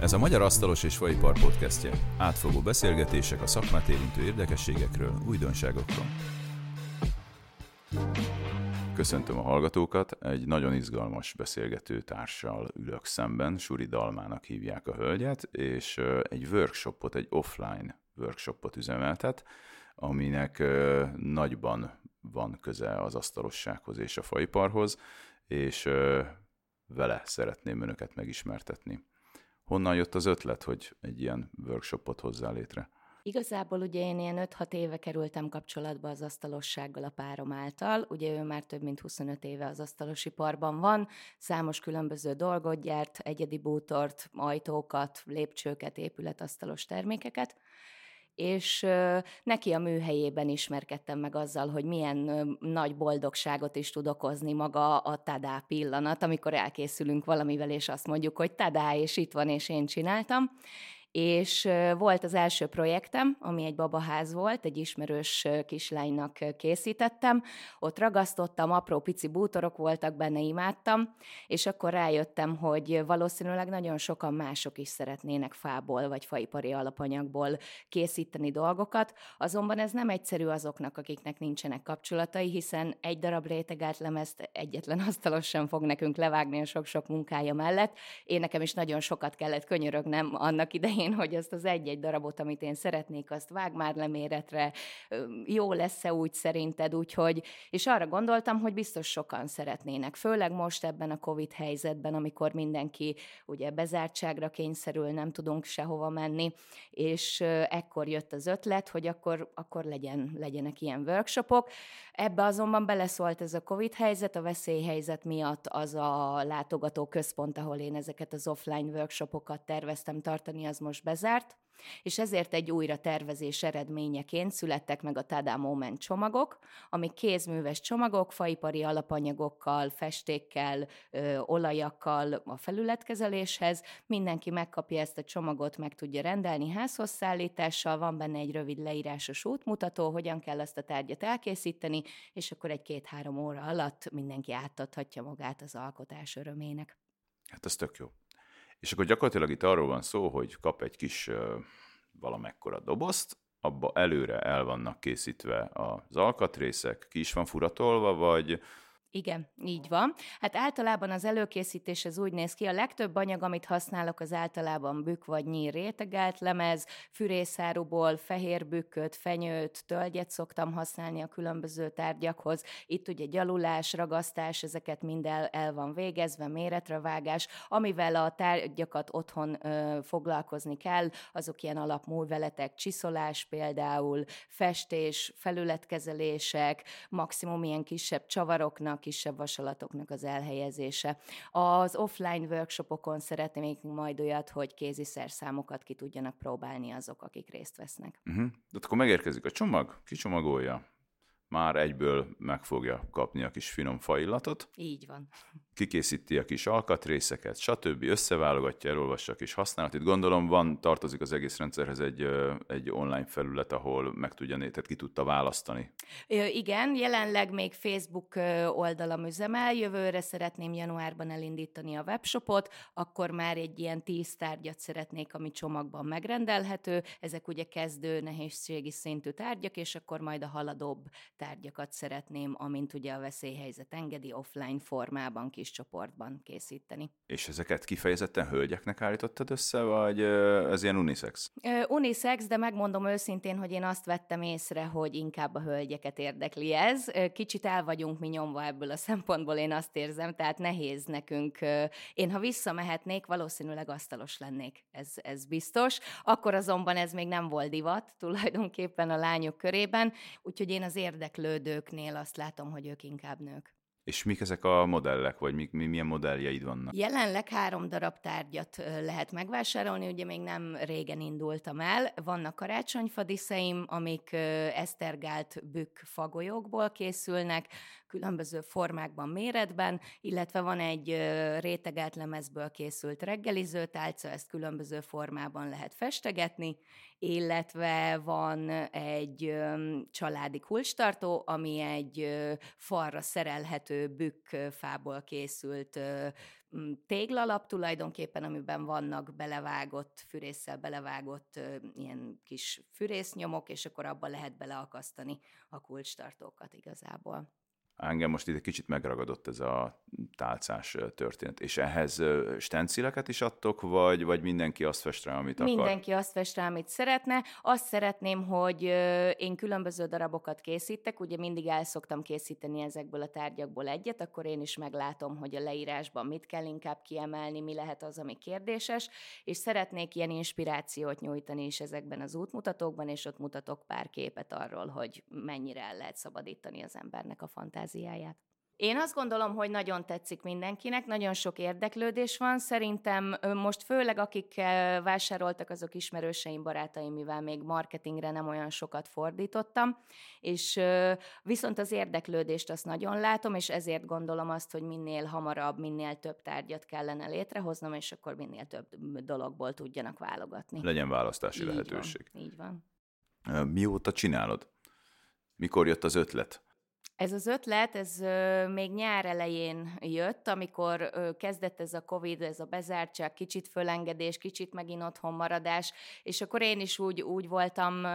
Ez a Magyar Asztalos és Faipar podcastje. Átfogó beszélgetések a szakmát érintő érdekességekről, újdonságokról. Köszöntöm a hallgatókat, egy nagyon izgalmas beszélgető társal ülök szemben, Suri Dalmának hívják a hölgyet, és egy workshopot, egy offline workshopot üzemeltet, aminek nagyban van köze az asztalossághoz és a faiparhoz, és vele szeretném önöket megismertetni. Honnan jött az ötlet, hogy egy ilyen workshopot hozzá létre? Igazából ugye én ilyen 5-6 éve kerültem kapcsolatba az asztalossággal a párom által. Ugye ő már több mint 25 éve az asztalosiparban van, számos különböző dolgot gyárt, egyedi bútort, ajtókat, lépcsőket, épületasztalos termékeket és neki a műhelyében ismerkedtem meg azzal, hogy milyen nagy boldogságot is tud okozni maga a tadá pillanat, amikor elkészülünk valamivel, és azt mondjuk, hogy tadá, és itt van, és én csináltam és volt az első projektem, ami egy babaház volt, egy ismerős kislánynak készítettem, ott ragasztottam, apró pici bútorok voltak benne, imádtam, és akkor rájöttem, hogy valószínűleg nagyon sokan mások is szeretnének fából vagy faipari alapanyagból készíteni dolgokat, azonban ez nem egyszerű azoknak, akiknek nincsenek kapcsolatai, hiszen egy darab rétegelt lemezt egyetlen asztalos sem fog nekünk levágni a sok-sok munkája mellett. Én nekem is nagyon sokat kellett könyörögnem annak idején, én, hogy azt az egy-egy darabot, amit én szeretnék, azt vág már leméretre, jó lesz-e úgy szerinted, úgyhogy, és arra gondoltam, hogy biztos sokan szeretnének, főleg most ebben a Covid helyzetben, amikor mindenki ugye bezártságra kényszerül, nem tudunk sehova menni, és ekkor jött az ötlet, hogy akkor, akkor legyen, legyenek ilyen workshopok. Ebbe azonban beleszólt ez a Covid helyzet, a veszélyhelyzet miatt az a látogató központ, ahol én ezeket az offline workshopokat terveztem tartani, az most most bezárt, és ezért egy újra tervezés eredményeként születtek meg a Tada Moment csomagok, amik kézműves csomagok, faipari alapanyagokkal, festékkel, ö, olajakkal a felületkezeléshez. Mindenki megkapja ezt a csomagot, meg tudja rendelni házhoz szállítással, van benne egy rövid leírásos útmutató, hogyan kell ezt a tárgyat elkészíteni, és akkor egy két-három óra alatt mindenki átadhatja magát az alkotás örömének. Hát ez tök jó. És akkor gyakorlatilag itt arról van szó, hogy kap egy kis valamekkora dobozt, abba előre el vannak készítve az alkatrészek, ki is van furatolva, vagy igen, így van. Hát általában az előkészítés az úgy néz ki, a legtöbb anyag, amit használok, az általában bükk vagy nyír rétegelt lemez, fűrészáruból fehér bükköt, fenyőt, tölgyet szoktam használni a különböző tárgyakhoz. Itt ugye gyalulás, ragasztás, ezeket mind el, el van végezve, méretrevágás. Amivel a tárgyakat otthon ö, foglalkozni kell, azok ilyen alapmúveletek, csiszolás például, festés, felületkezelések, maximum ilyen kisebb csavaroknak, kisebb vasalatoknak az elhelyezése. Az offline workshopokon szeretnék majd olyat, hogy kézi szerszámokat ki tudjanak próbálni azok, akik részt vesznek. Uh-huh. De akkor megérkezik a csomag, kicsomagolja, már egyből meg fogja kapni a kis finom faillatot. Így van. Kikészíti a kis alkatrészeket, stb. összeválogatja, elolvassa a kis használatit. Gondolom van, tartozik az egész rendszerhez egy, egy online felület, ahol meg tudja, tehát ki tudta választani. Igen, jelenleg még Facebook oldalam üzemel, jövőre szeretném januárban elindítani a webshopot, akkor már egy ilyen tíz tárgyat szeretnék, ami csomagban megrendelhető. Ezek ugye kezdő nehézségi szintű tárgyak, és akkor majd a haladóbb tárgyakat szeretném, amint ugye a veszélyhelyzet engedi, offline formában, kis csoportban készíteni. És ezeket kifejezetten hölgyeknek állítottad össze, vagy ez ilyen unisex? Unisex, de megmondom őszintén, hogy én azt vettem észre, hogy inkább a hölgyeket érdekli ez. Kicsit el vagyunk mi nyomva ebből a szempontból, én azt érzem, tehát nehéz nekünk. Én, ha visszamehetnék, valószínűleg asztalos lennék, ez, ez biztos. Akkor azonban ez még nem volt divat tulajdonképpen a lányok körében, úgyhogy én az érdek érdeklődőknél azt látom, hogy ők inkább nők. És mik ezek a modellek, vagy mi, mi, milyen modelljeid vannak? Jelenleg három darab tárgyat lehet megvásárolni, ugye még nem régen indultam el. Vannak karácsonyfadiszeim, amik esztergált bükk fagolyókból készülnek, különböző formákban, méretben, illetve van egy rétegelt lemezből készült reggeliző tálca, ezt különböző formában lehet festegetni, illetve van egy családi kulcstartó, ami egy falra szerelhető bükkfából készült téglalap tulajdonképpen, amiben vannak belevágott, fűrészsel belevágott ilyen kis fűrésznyomok, és akkor abba lehet beleakasztani a kulcstartókat igazából. Engem most itt egy kicsit megragadott ez a tálcás történet. És ehhez stencileket is adtok, vagy, vagy mindenki azt fest rá, amit akar? Mindenki azt fest rá, amit szeretne. Azt szeretném, hogy én különböző darabokat készítek, ugye mindig el szoktam készíteni ezekből a tárgyakból egyet, akkor én is meglátom, hogy a leírásban mit kell inkább kiemelni, mi lehet az, ami kérdéses, és szeretnék ilyen inspirációt nyújtani is ezekben az útmutatókban, és ott mutatok pár képet arról, hogy mennyire el lehet szabadítani az embernek a fantáziát fantáziáját. Én azt gondolom, hogy nagyon tetszik mindenkinek, nagyon sok érdeklődés van. Szerintem most főleg akik vásároltak, azok ismerőseim, barátaim, mivel még marketingre nem olyan sokat fordítottam, és viszont az érdeklődést azt nagyon látom, és ezért gondolom azt, hogy minél hamarabb, minél több tárgyat kellene létrehoznom, és akkor minél több dologból tudjanak válogatni. Legyen választási így lehetőség. Van, így van. Mióta csinálod? Mikor jött az ötlet? Ez az ötlet, ez még nyár elején jött, amikor kezdett ez a Covid, ez a bezártság, kicsit fölengedés, kicsit megint otthon maradás, és akkor én is úgy, úgy voltam,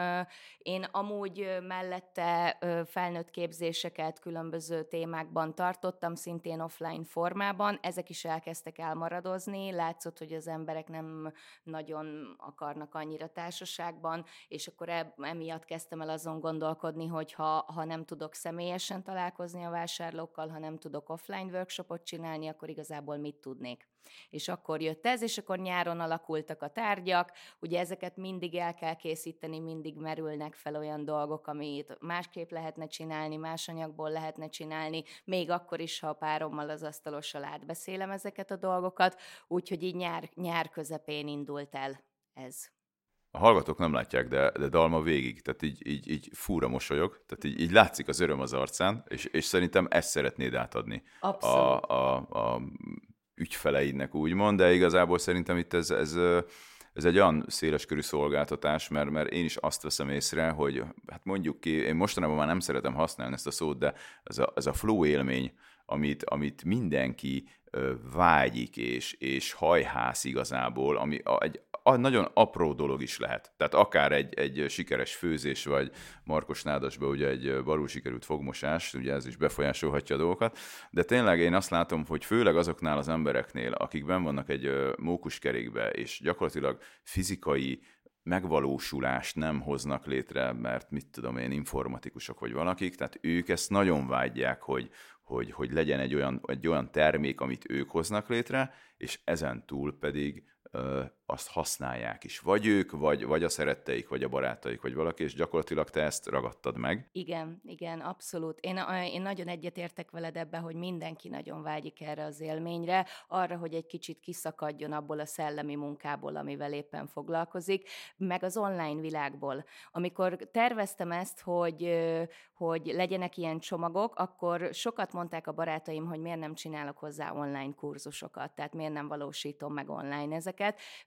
én amúgy mellette felnőtt képzéseket különböző témákban tartottam, szintén offline formában, ezek is elkezdtek elmaradozni, látszott, hogy az emberek nem nagyon akarnak annyira társaságban, és akkor emiatt kezdtem el azon gondolkodni, hogy ha, ha nem tudok személyes személyesen találkozni a vásárlókkal, ha nem tudok offline workshopot csinálni, akkor igazából mit tudnék. És akkor jött ez, és akkor nyáron alakultak a tárgyak, ugye ezeket mindig el kell készíteni, mindig merülnek fel olyan dolgok, amit másképp lehetne csinálni, más anyagból lehetne csinálni, még akkor is, ha a párommal az asztalossal átbeszélem ezeket a dolgokat, úgyhogy így nyár, nyár közepén indult el ez a hallgatók nem látják, de, de Dalma végig, tehát így, így, így fúra mosolyog, tehát így, így látszik az öröm az arcán, és, és szerintem ezt szeretnéd átadni Abszolút. a, a, a ügyfeleidnek úgymond, de igazából szerintem itt ez, ez, ez egy olyan széleskörű szolgáltatás, mert, mert én is azt veszem észre, hogy hát mondjuk ki, én mostanában már nem szeretem használni ezt a szót, de ez a, ez a flow élmény, amit, amit mindenki vágyik és, és hajház igazából, ami egy nagyon apró dolog is lehet. Tehát akár egy, egy sikeres főzés, vagy Markos Nádasba ugye egy barul sikerült fogmosás, ugye ez is befolyásolhatja a dolgokat, de tényleg én azt látom, hogy főleg azoknál az embereknél, akik ben vannak egy mókuskerékbe, és gyakorlatilag fizikai megvalósulást nem hoznak létre, mert mit tudom én, informatikusok vagy valakik, tehát ők ezt nagyon vágyják, hogy, hogy, hogy legyen egy olyan, egy olyan termék, amit ők hoznak létre, és ezen túl pedig azt használják is. Vagy ők, vagy, vagy a szeretteik, vagy a barátaik, vagy valaki, és gyakorlatilag te ezt ragadtad meg. Igen, igen, abszolút. Én, én nagyon egyetértek veled ebbe, hogy mindenki nagyon vágyik erre az élményre, arra, hogy egy kicsit kiszakadjon abból a szellemi munkából, amivel éppen foglalkozik, meg az online világból. Amikor terveztem ezt, hogy, hogy legyenek ilyen csomagok, akkor sokat mondták a barátaim, hogy miért nem csinálok hozzá online kurzusokat, tehát miért nem valósítom meg online ezeket,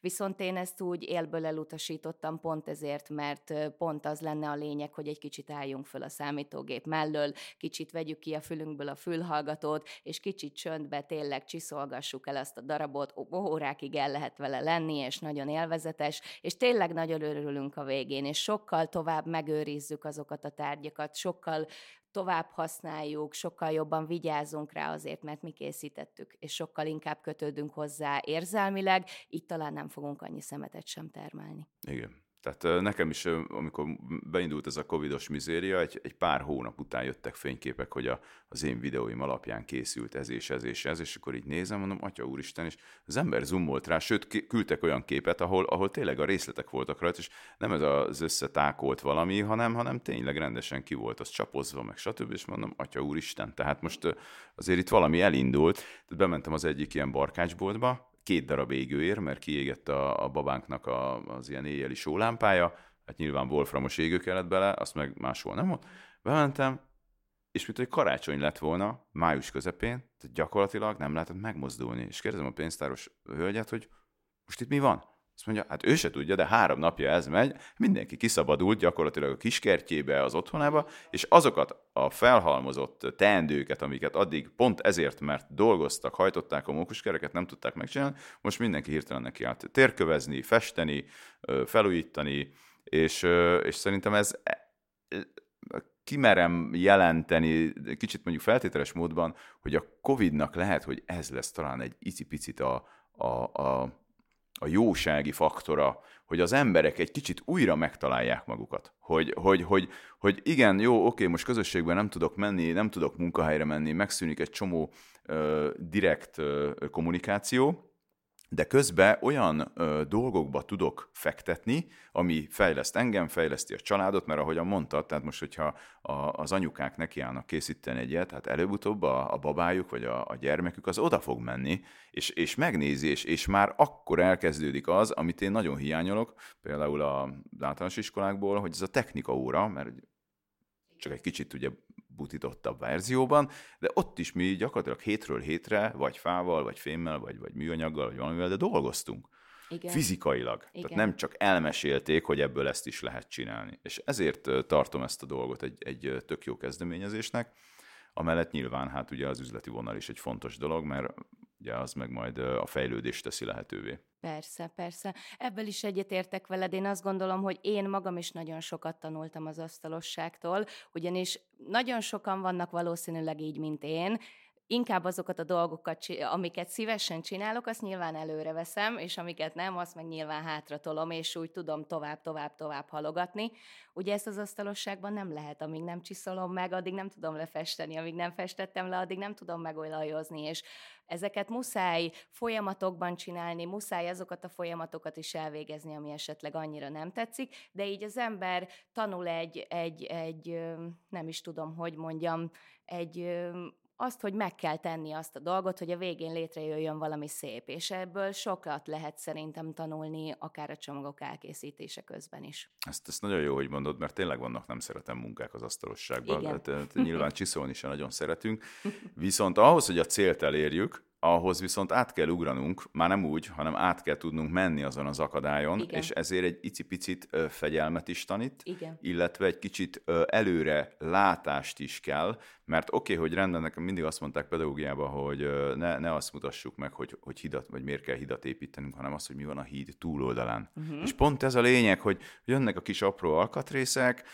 viszont én ezt úgy élből elutasítottam pont ezért, mert pont az lenne a lényeg, hogy egy kicsit álljunk föl a számítógép mellől, kicsit vegyük ki a fülünkből a fülhallgatót, és kicsit csöndbe tényleg csiszolgassuk el azt a darabot, órákig el lehet vele lenni, és nagyon élvezetes, és tényleg nagyon örülünk a végén, és sokkal tovább megőrizzük azokat a tárgyakat, sokkal tovább használjuk, sokkal jobban vigyázunk rá azért, mert mi készítettük, és sokkal inkább kötődünk hozzá érzelmileg, itt talán nem fogunk annyi szemetet sem termelni. Igen. Tehát nekem is, amikor beindult ez a covidos mizéria, egy, egy pár hónap után jöttek fényképek, hogy a, az én videóim alapján készült ez és ez és ez, és akkor így nézem, mondom, atya úristen, és az ember zoomolt rá, sőt, küldtek olyan képet, ahol, ahol tényleg a részletek voltak rajta, és nem ez az összetákolt valami, hanem, hanem tényleg rendesen ki volt az csapozva, meg stb. És mondom, atya úristen, tehát most azért itt valami elindult, tehát bementem az egyik ilyen barkácsboltba, két darab égőér, mert kiégett a, a babánknak a, az ilyen éjjeli sólámpája, hát nyilván wolframos égő kellett bele, azt meg máshol nem volt. Bementem, és mint hogy karácsony lett volna, május közepén, tehát gyakorlatilag nem lehetett megmozdulni. És kérdezem a pénztáros hölgyet, hogy most itt mi van? Azt mondja, hát ő se tudja, de három napja ez megy, mindenki kiszabadult gyakorlatilag a kiskertjébe, az otthonába, és azokat a felhalmozott teendőket, amiket addig pont ezért, mert dolgoztak, hajtották a mókuskereket, nem tudták megcsinálni, most mindenki hirtelen neki állt térkövezni, festeni, felújítani, és, és szerintem ez kimerem jelenteni, kicsit mondjuk feltételes módban, hogy a Covid-nak lehet, hogy ez lesz talán egy icipicit a, a, a, a jósági faktora, hogy az emberek egy kicsit újra megtalálják magukat. Hogy, hogy, hogy, hogy igen, jó, oké, most közösségben nem tudok menni, nem tudok munkahelyre menni, megszűnik egy csomó ö, direkt ö, kommunikáció, de közben olyan ö, dolgokba tudok fektetni, ami fejleszt engem, fejleszti a családot, mert ahogyan mondtad, tehát most, hogyha a, az anyukák nekiállnak készíteni egy ilyet, hát előbb-utóbb a, a babájuk vagy a, a gyermekük az oda fog menni, és, és megnézi, és, és már akkor elkezdődik az, amit én nagyon hiányolok, például az általános iskolákból, hogy ez a technika óra, mert csak egy kicsit ugye butítottabb verzióban, de ott is mi gyakorlatilag hétről hétre, vagy fával, vagy fémmel, vagy, vagy műanyaggal, vagy valamivel, de dolgoztunk. Igen. Fizikailag. Igen. Tehát nem csak elmesélték, hogy ebből ezt is lehet csinálni. És ezért tartom ezt a dolgot egy, egy tök jó kezdeményezésnek. Amellett nyilván hát ugye az üzleti vonal is egy fontos dolog, mert ugye az meg majd a fejlődést teszi lehetővé. Persze, persze. Ebből is egyetértek veled. Én azt gondolom, hogy én magam is nagyon sokat tanultam az asztalosságtól, ugyanis nagyon sokan vannak valószínűleg így, mint én, inkább azokat a dolgokat, amiket szívesen csinálok, azt nyilván előre veszem, és amiket nem, azt meg nyilván hátra tolom, és úgy tudom tovább, tovább, tovább halogatni. Ugye ezt az asztalosságban nem lehet, amíg nem csiszolom meg, addig nem tudom lefesteni, amíg nem festettem le, addig nem tudom megolajozni, és ezeket muszáj folyamatokban csinálni, muszáj azokat a folyamatokat is elvégezni, ami esetleg annyira nem tetszik, de így az ember tanul egy, egy, egy nem is tudom, hogy mondjam, egy azt, hogy meg kell tenni azt a dolgot, hogy a végén létrejöjjön valami szép, és ebből sokat lehet szerintem tanulni, akár a csomagok elkészítése közben is. Ezt, ezt nagyon jó, hogy mondod, mert tényleg vannak nem szeretem munkák az asztalosságban. Igen. Tehát, nyilván csiszolni sem nagyon szeretünk, viszont ahhoz, hogy a célt elérjük, ahhoz viszont át kell ugranunk, már nem úgy, hanem át kell tudnunk menni azon az akadályon, Igen. és ezért egy icipicit fegyelmet is tanít, Igen. illetve egy kicsit előre látást is kell, mert oké, okay, hogy rendben, nekem mindig azt mondták pedagógiában, hogy ne, ne azt mutassuk meg, hogy, hogy hidat, vagy miért kell hidat építenünk, hanem azt, hogy mi van a híd túloldalán. Uh-huh. És pont ez a lényeg, hogy jönnek a kis apró alkatrészek,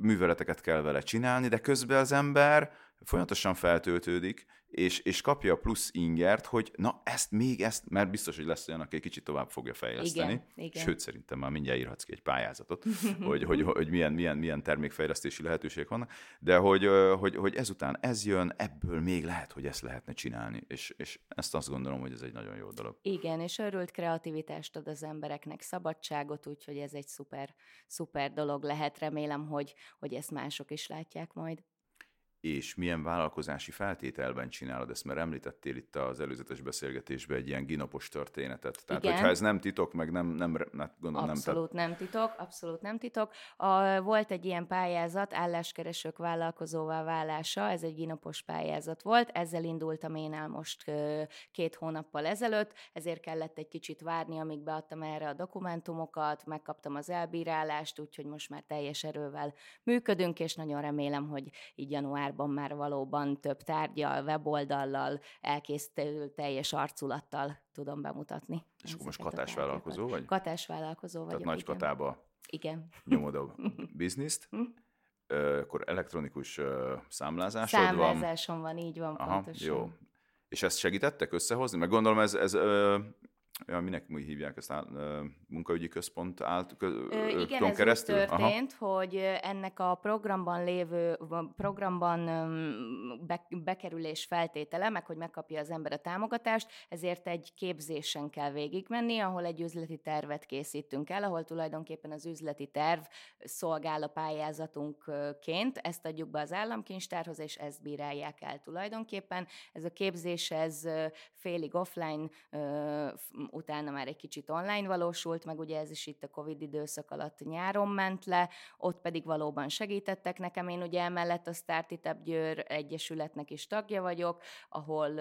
műveleteket kell vele csinálni, de közben az ember folyamatosan feltöltődik, és, és kapja a plusz ingert, hogy na ezt még ezt, mert biztos, hogy lesz olyan, aki egy kicsit tovább fogja fejleszteni. Igen, igen. Sőt, szerintem már mindjárt írhatsz ki egy pályázatot, hogy, hogy, hogy milyen, milyen, milyen termékfejlesztési lehetőségek vannak, de hogy, hogy, hogy ezután ez jön, ebből még lehet, hogy ezt lehetne csinálni, és, és ezt azt gondolom, hogy ez egy nagyon jó dolog. Igen, és örült kreativitást ad az embereknek, szabadságot, úgyhogy ez egy szuper, szuper dolog lehet. Remélem, hogy, hogy ezt mások is látják majd és milyen vállalkozási feltételben csinálod ezt, mert említettél itt az előzetes beszélgetésben egy ilyen ginapos történetet. Tehát, Igen. hogyha ez nem titok, meg nem, nem, nem gondolom abszolút nem, nem titok, abszolút nem titok. A, volt egy ilyen pályázat, álláskeresők vállalkozóvá válása, ez egy ginapos pályázat volt, ezzel indultam én el most két hónappal ezelőtt, ezért kellett egy kicsit várni, amíg beadtam erre a dokumentumokat, megkaptam az elbírálást, úgyhogy most már teljes erővel működünk, és nagyon remélem, hogy így január januárban már valóban több tárgyal, weboldallal, elkészítő teljes arculattal tudom bemutatni. És akkor most katásvállalkozó vagy? Katásvállalkozó vagyok, Tehát nagy igen. katába igen. nyomod a bizniszt, hm? akkor elektronikus számlázásod van? Számlázásom van, így van, Aha, pontosan. Jó. És ezt segítettek összehozni? Meg gondolom ez, ez ja, minek úgy hívják ezt, áll, munkaügyi központ állt kö, Ö, igen, ez keresztül? történt, Aha. hogy ennek a programban lévő, programban be, bekerülés feltétele, meg hogy megkapja az ember a támogatást, ezért egy képzésen kell végigmenni, ahol egy üzleti tervet készítünk el, ahol tulajdonképpen az üzleti terv szolgál a pályázatunkként, ezt adjuk be az államkincstárhoz, és ezt bírálják el tulajdonképpen. Ez a képzés, ez félig offline utána már egy kicsit online valósult, meg ugye ez is itt a Covid időszak alatt nyáron ment le, ott pedig valóban segítettek nekem. Én ugye emellett a Startup Győr Egyesületnek is tagja vagyok, ahol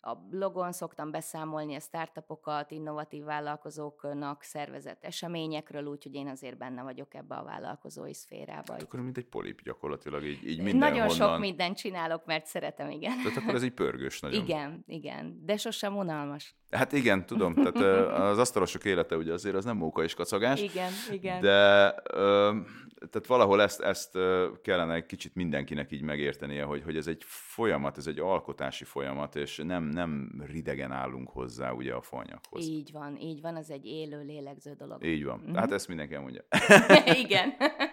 a blogon szoktam beszámolni a startupokat, innovatív vállalkozóknak szervezett eseményekről, úgyhogy én azért benne vagyok ebbe a vállalkozói szférába. Tehát akkor mint egy polip gyakorlatilag, így, így mindenhonnan. Nagyon sok mindent csinálok, mert szeretem, igen. Tehát akkor ez egy pörgős nagyon. Igen, igen, de sosem unalmas. Hát igen, tudom, tehát az asztalosok élete ugye azért az nem móka és kacagás. Igen, igen. De tehát valahol ezt, ezt kellene egy kicsit mindenkinek így megértenie, hogy, hogy ez egy folyamat, ez egy alkotási folyamat, és nem, nem ridegen állunk hozzá ugye a fanyaghoz. Így van, így van, az egy élő, lélegző dolog. Így van. Mm-hmm. Hát ezt mindenki mondja. Igen.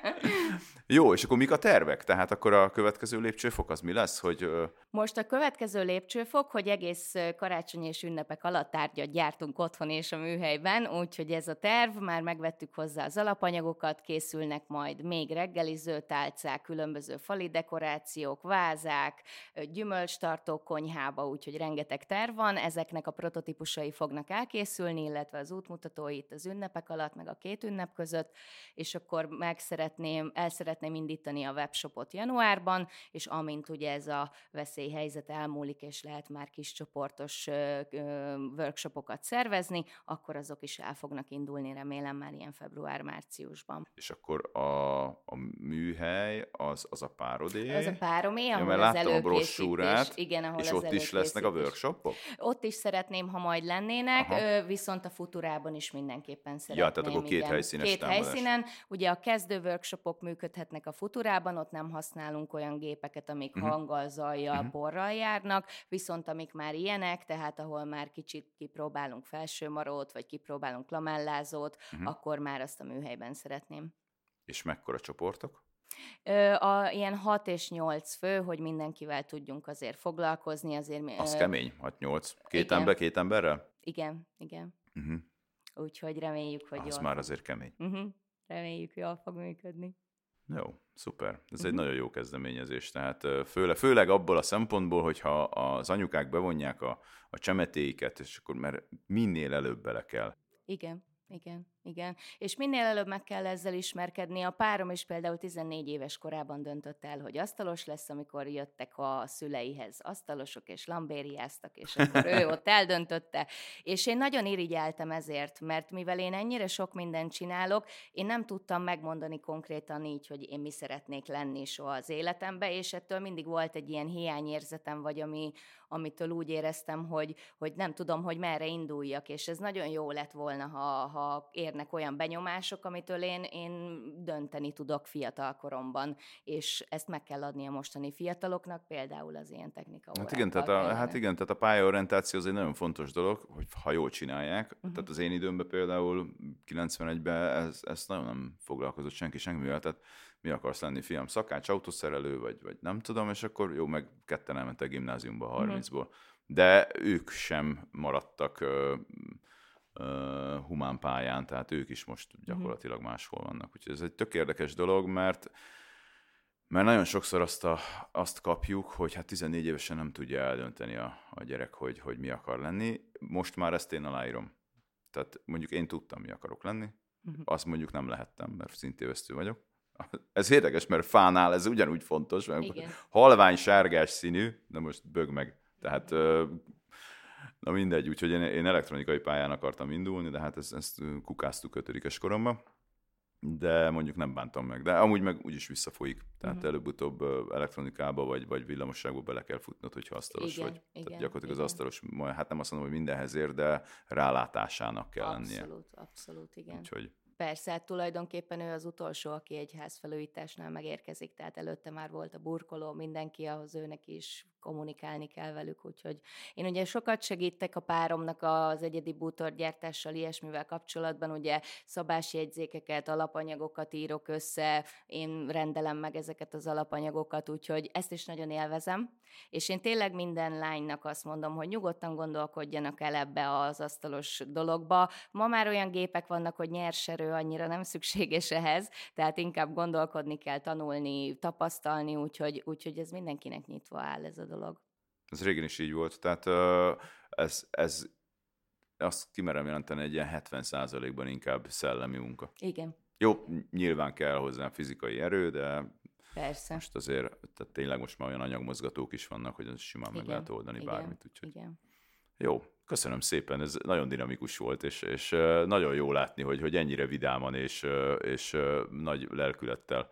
Jó, és akkor mik a tervek? Tehát akkor a következő lépcsőfok az mi lesz? Hogy, Most a következő lépcsőfok, hogy egész karácsony és ünnepek alatt tárgyat gyártunk otthon és a műhelyben, úgyhogy ez a terv, már megvettük hozzá az alapanyagokat, készülnek majd még reggeliző tálcák, különböző fali dekorációk, vázák, gyümölcstartó konyhába, úgyhogy rengeteg terv van, ezeknek a prototípusai fognak elkészülni, illetve az útmutatói itt az ünnepek alatt, meg a két ünnep között, és akkor meg szeretném, el szeretném indítani a webshopot januárban, és amint ugye ez a veszélyhelyzet elmúlik, és lehet már kis csoportos workshopokat szervezni, akkor azok is el fognak indulni, remélem már ilyen február-márciusban. És akkor a, a műhely az, az a párodé? Az a páromé, ahol ja, az a brossúrát, igen, ahol és az ott is lesznek a workshopok? Ott is szeretném, ha majd lennének, Aha. viszont a futurában is mindenképpen szeretném. Ja, tehát akkor két igen. helyszínes Két támadás. helyszínen. Ugye a kezdő workshopok működhetnek a futurában, ott nem használunk olyan gépeket, amik uh-huh. hanggal, zajjal, uh-huh. porral járnak, viszont amik már ilyenek, tehát ahol már kicsit kipróbálunk felsőmarót, vagy kipróbálunk lamellázót, uh-huh. akkor már azt a műhelyben szeretném. És mekkora csoportok? A, ilyen 6 és 8 fő, hogy mindenkivel tudjunk azért foglalkozni. Azért, Az ö, kemény, 6-8. Két igen. ember, két emberrel? Igen, igen. Uh-huh. Úgyhogy reméljük, hogy Az jól már azért kemény. Uh-huh. Reméljük, jól fog működni. Jó, szuper. Ez uh-huh. egy mhm. nagyon jó kezdeményezés. Tehát főle, főleg abból a szempontból, hogyha az anyukák bevonják a, a csemetéiket, és akkor mert minél előbb bele kell. Igen, igen. Igen, és minél előbb meg kell ezzel ismerkedni. A párom is például 14 éves korában döntött el, hogy asztalos lesz, amikor jöttek a szüleihez asztalosok, és lambériáztak, és akkor ő ott eldöntötte. És én nagyon irigyeltem ezért, mert mivel én ennyire sok mindent csinálok, én nem tudtam megmondani konkrétan így, hogy én mi szeretnék lenni soha az életembe, és ettől mindig volt egy ilyen hiányérzetem, vagy ami, amitől úgy éreztem, hogy, hogy nem tudom, hogy merre induljak, és ez nagyon jó lett volna, ha, ha ér érnek olyan benyomások, amitől én, én dönteni tudok fiatal koromban, és ezt meg kell adni a mostani fiataloknak, például az ilyen technika hát igen, tehát a, hát igen, tehát a pályaorientáció az egy nagyon fontos dolog, hogy ha jól csinálják, uh-huh. tehát az én időmben például 91-ben ez, ez nagyon nem foglalkozott senki semmivel, tehát mi akarsz lenni, fiam, szakács, autószerelő, vagy, vagy nem tudom, és akkor jó, meg ketten elmentek gimnáziumba 30-ból. Uh-huh. De ők sem maradtak uh, humán pályán, tehát ők is most mhm. gyakorlatilag máshol vannak. Úgyhogy ez egy tök érdekes dolog, mert mert nagyon sokszor azt, a, azt kapjuk, hogy hát 14 évesen nem tudja eldönteni a, a gyerek, hogy, hogy mi akar lenni. Most már ezt én aláírom. Tehát mondjuk én tudtam, mi akarok lenni, uh-huh. azt mondjuk nem lehettem, mert szintévesztő vagyok. Ez érdekes, mert fánál ez ugyanúgy fontos, mert Igen. halvány sárgás színű, de most bög meg. Tehát Na mindegy, úgyhogy én, én elektronikai pályán akartam indulni, de hát ezt, ezt kukáztuk ötödikes koromban, de mondjuk nem bántam meg. De amúgy meg úgyis visszafolyik. Tehát uh-huh. előbb-utóbb elektronikába vagy, vagy villamosságba bele kell futnod, hogyha asztalos igen, vagy. Igen, Tehát gyakorlatilag igen. az asztalos, hát nem azt mondom, hogy mindenhez ér, de rálátásának kell abszolút, lennie. Abszolút, abszolút, igen. Úgyhogy Persze, hát tulajdonképpen ő az utolsó, aki egy házfelújításnál megérkezik, tehát előtte már volt a burkoló, mindenki, ahhoz őnek is kommunikálni kell velük, úgyhogy én ugye sokat segítek a páromnak az egyedi bútorgyártással, ilyesmivel kapcsolatban, ugye szabásjegyzékeket, alapanyagokat írok össze, én rendelem meg ezeket az alapanyagokat, úgyhogy ezt is nagyon élvezem, és én tényleg minden lánynak azt mondom, hogy nyugodtan gondolkodjanak el ebbe az asztalos dologba. Ma már olyan gépek vannak, hogy nyerserő annyira nem szükséges ehhez, tehát inkább gondolkodni kell, tanulni, tapasztalni, úgyhogy, úgyhogy ez mindenkinek nyitva áll ez a dolog. Ez régen is így volt, tehát ez, ez azt kimerem jelenteni egy ilyen 70%-ban inkább szellemi munka. Igen. Jó, nyilván kell hozzá fizikai erő, de Persze. most azért, tehát tényleg most már olyan anyagmozgatók is vannak, hogy az simán meg Igen, lehet oldani igen, bármit. Úgyhogy Igen. jó, köszönöm szépen, ez nagyon dinamikus volt, és, és nagyon jó látni, hogy, hogy ennyire vidáman és, és nagy lelkülettel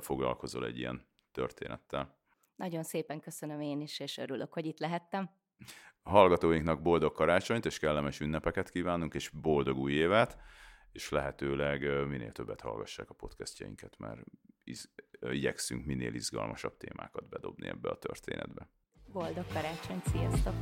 foglalkozol egy ilyen történettel. Nagyon szépen köszönöm én is, és örülök, hogy itt lehettem. A hallgatóinknak boldog karácsonyt és kellemes ünnepeket kívánunk, és boldog új évet, és lehetőleg minél többet hallgassák a podcastjainket, mert iz- igyekszünk minél izgalmasabb témákat bedobni ebbe a történetbe. Boldog karácsony, sziasztok!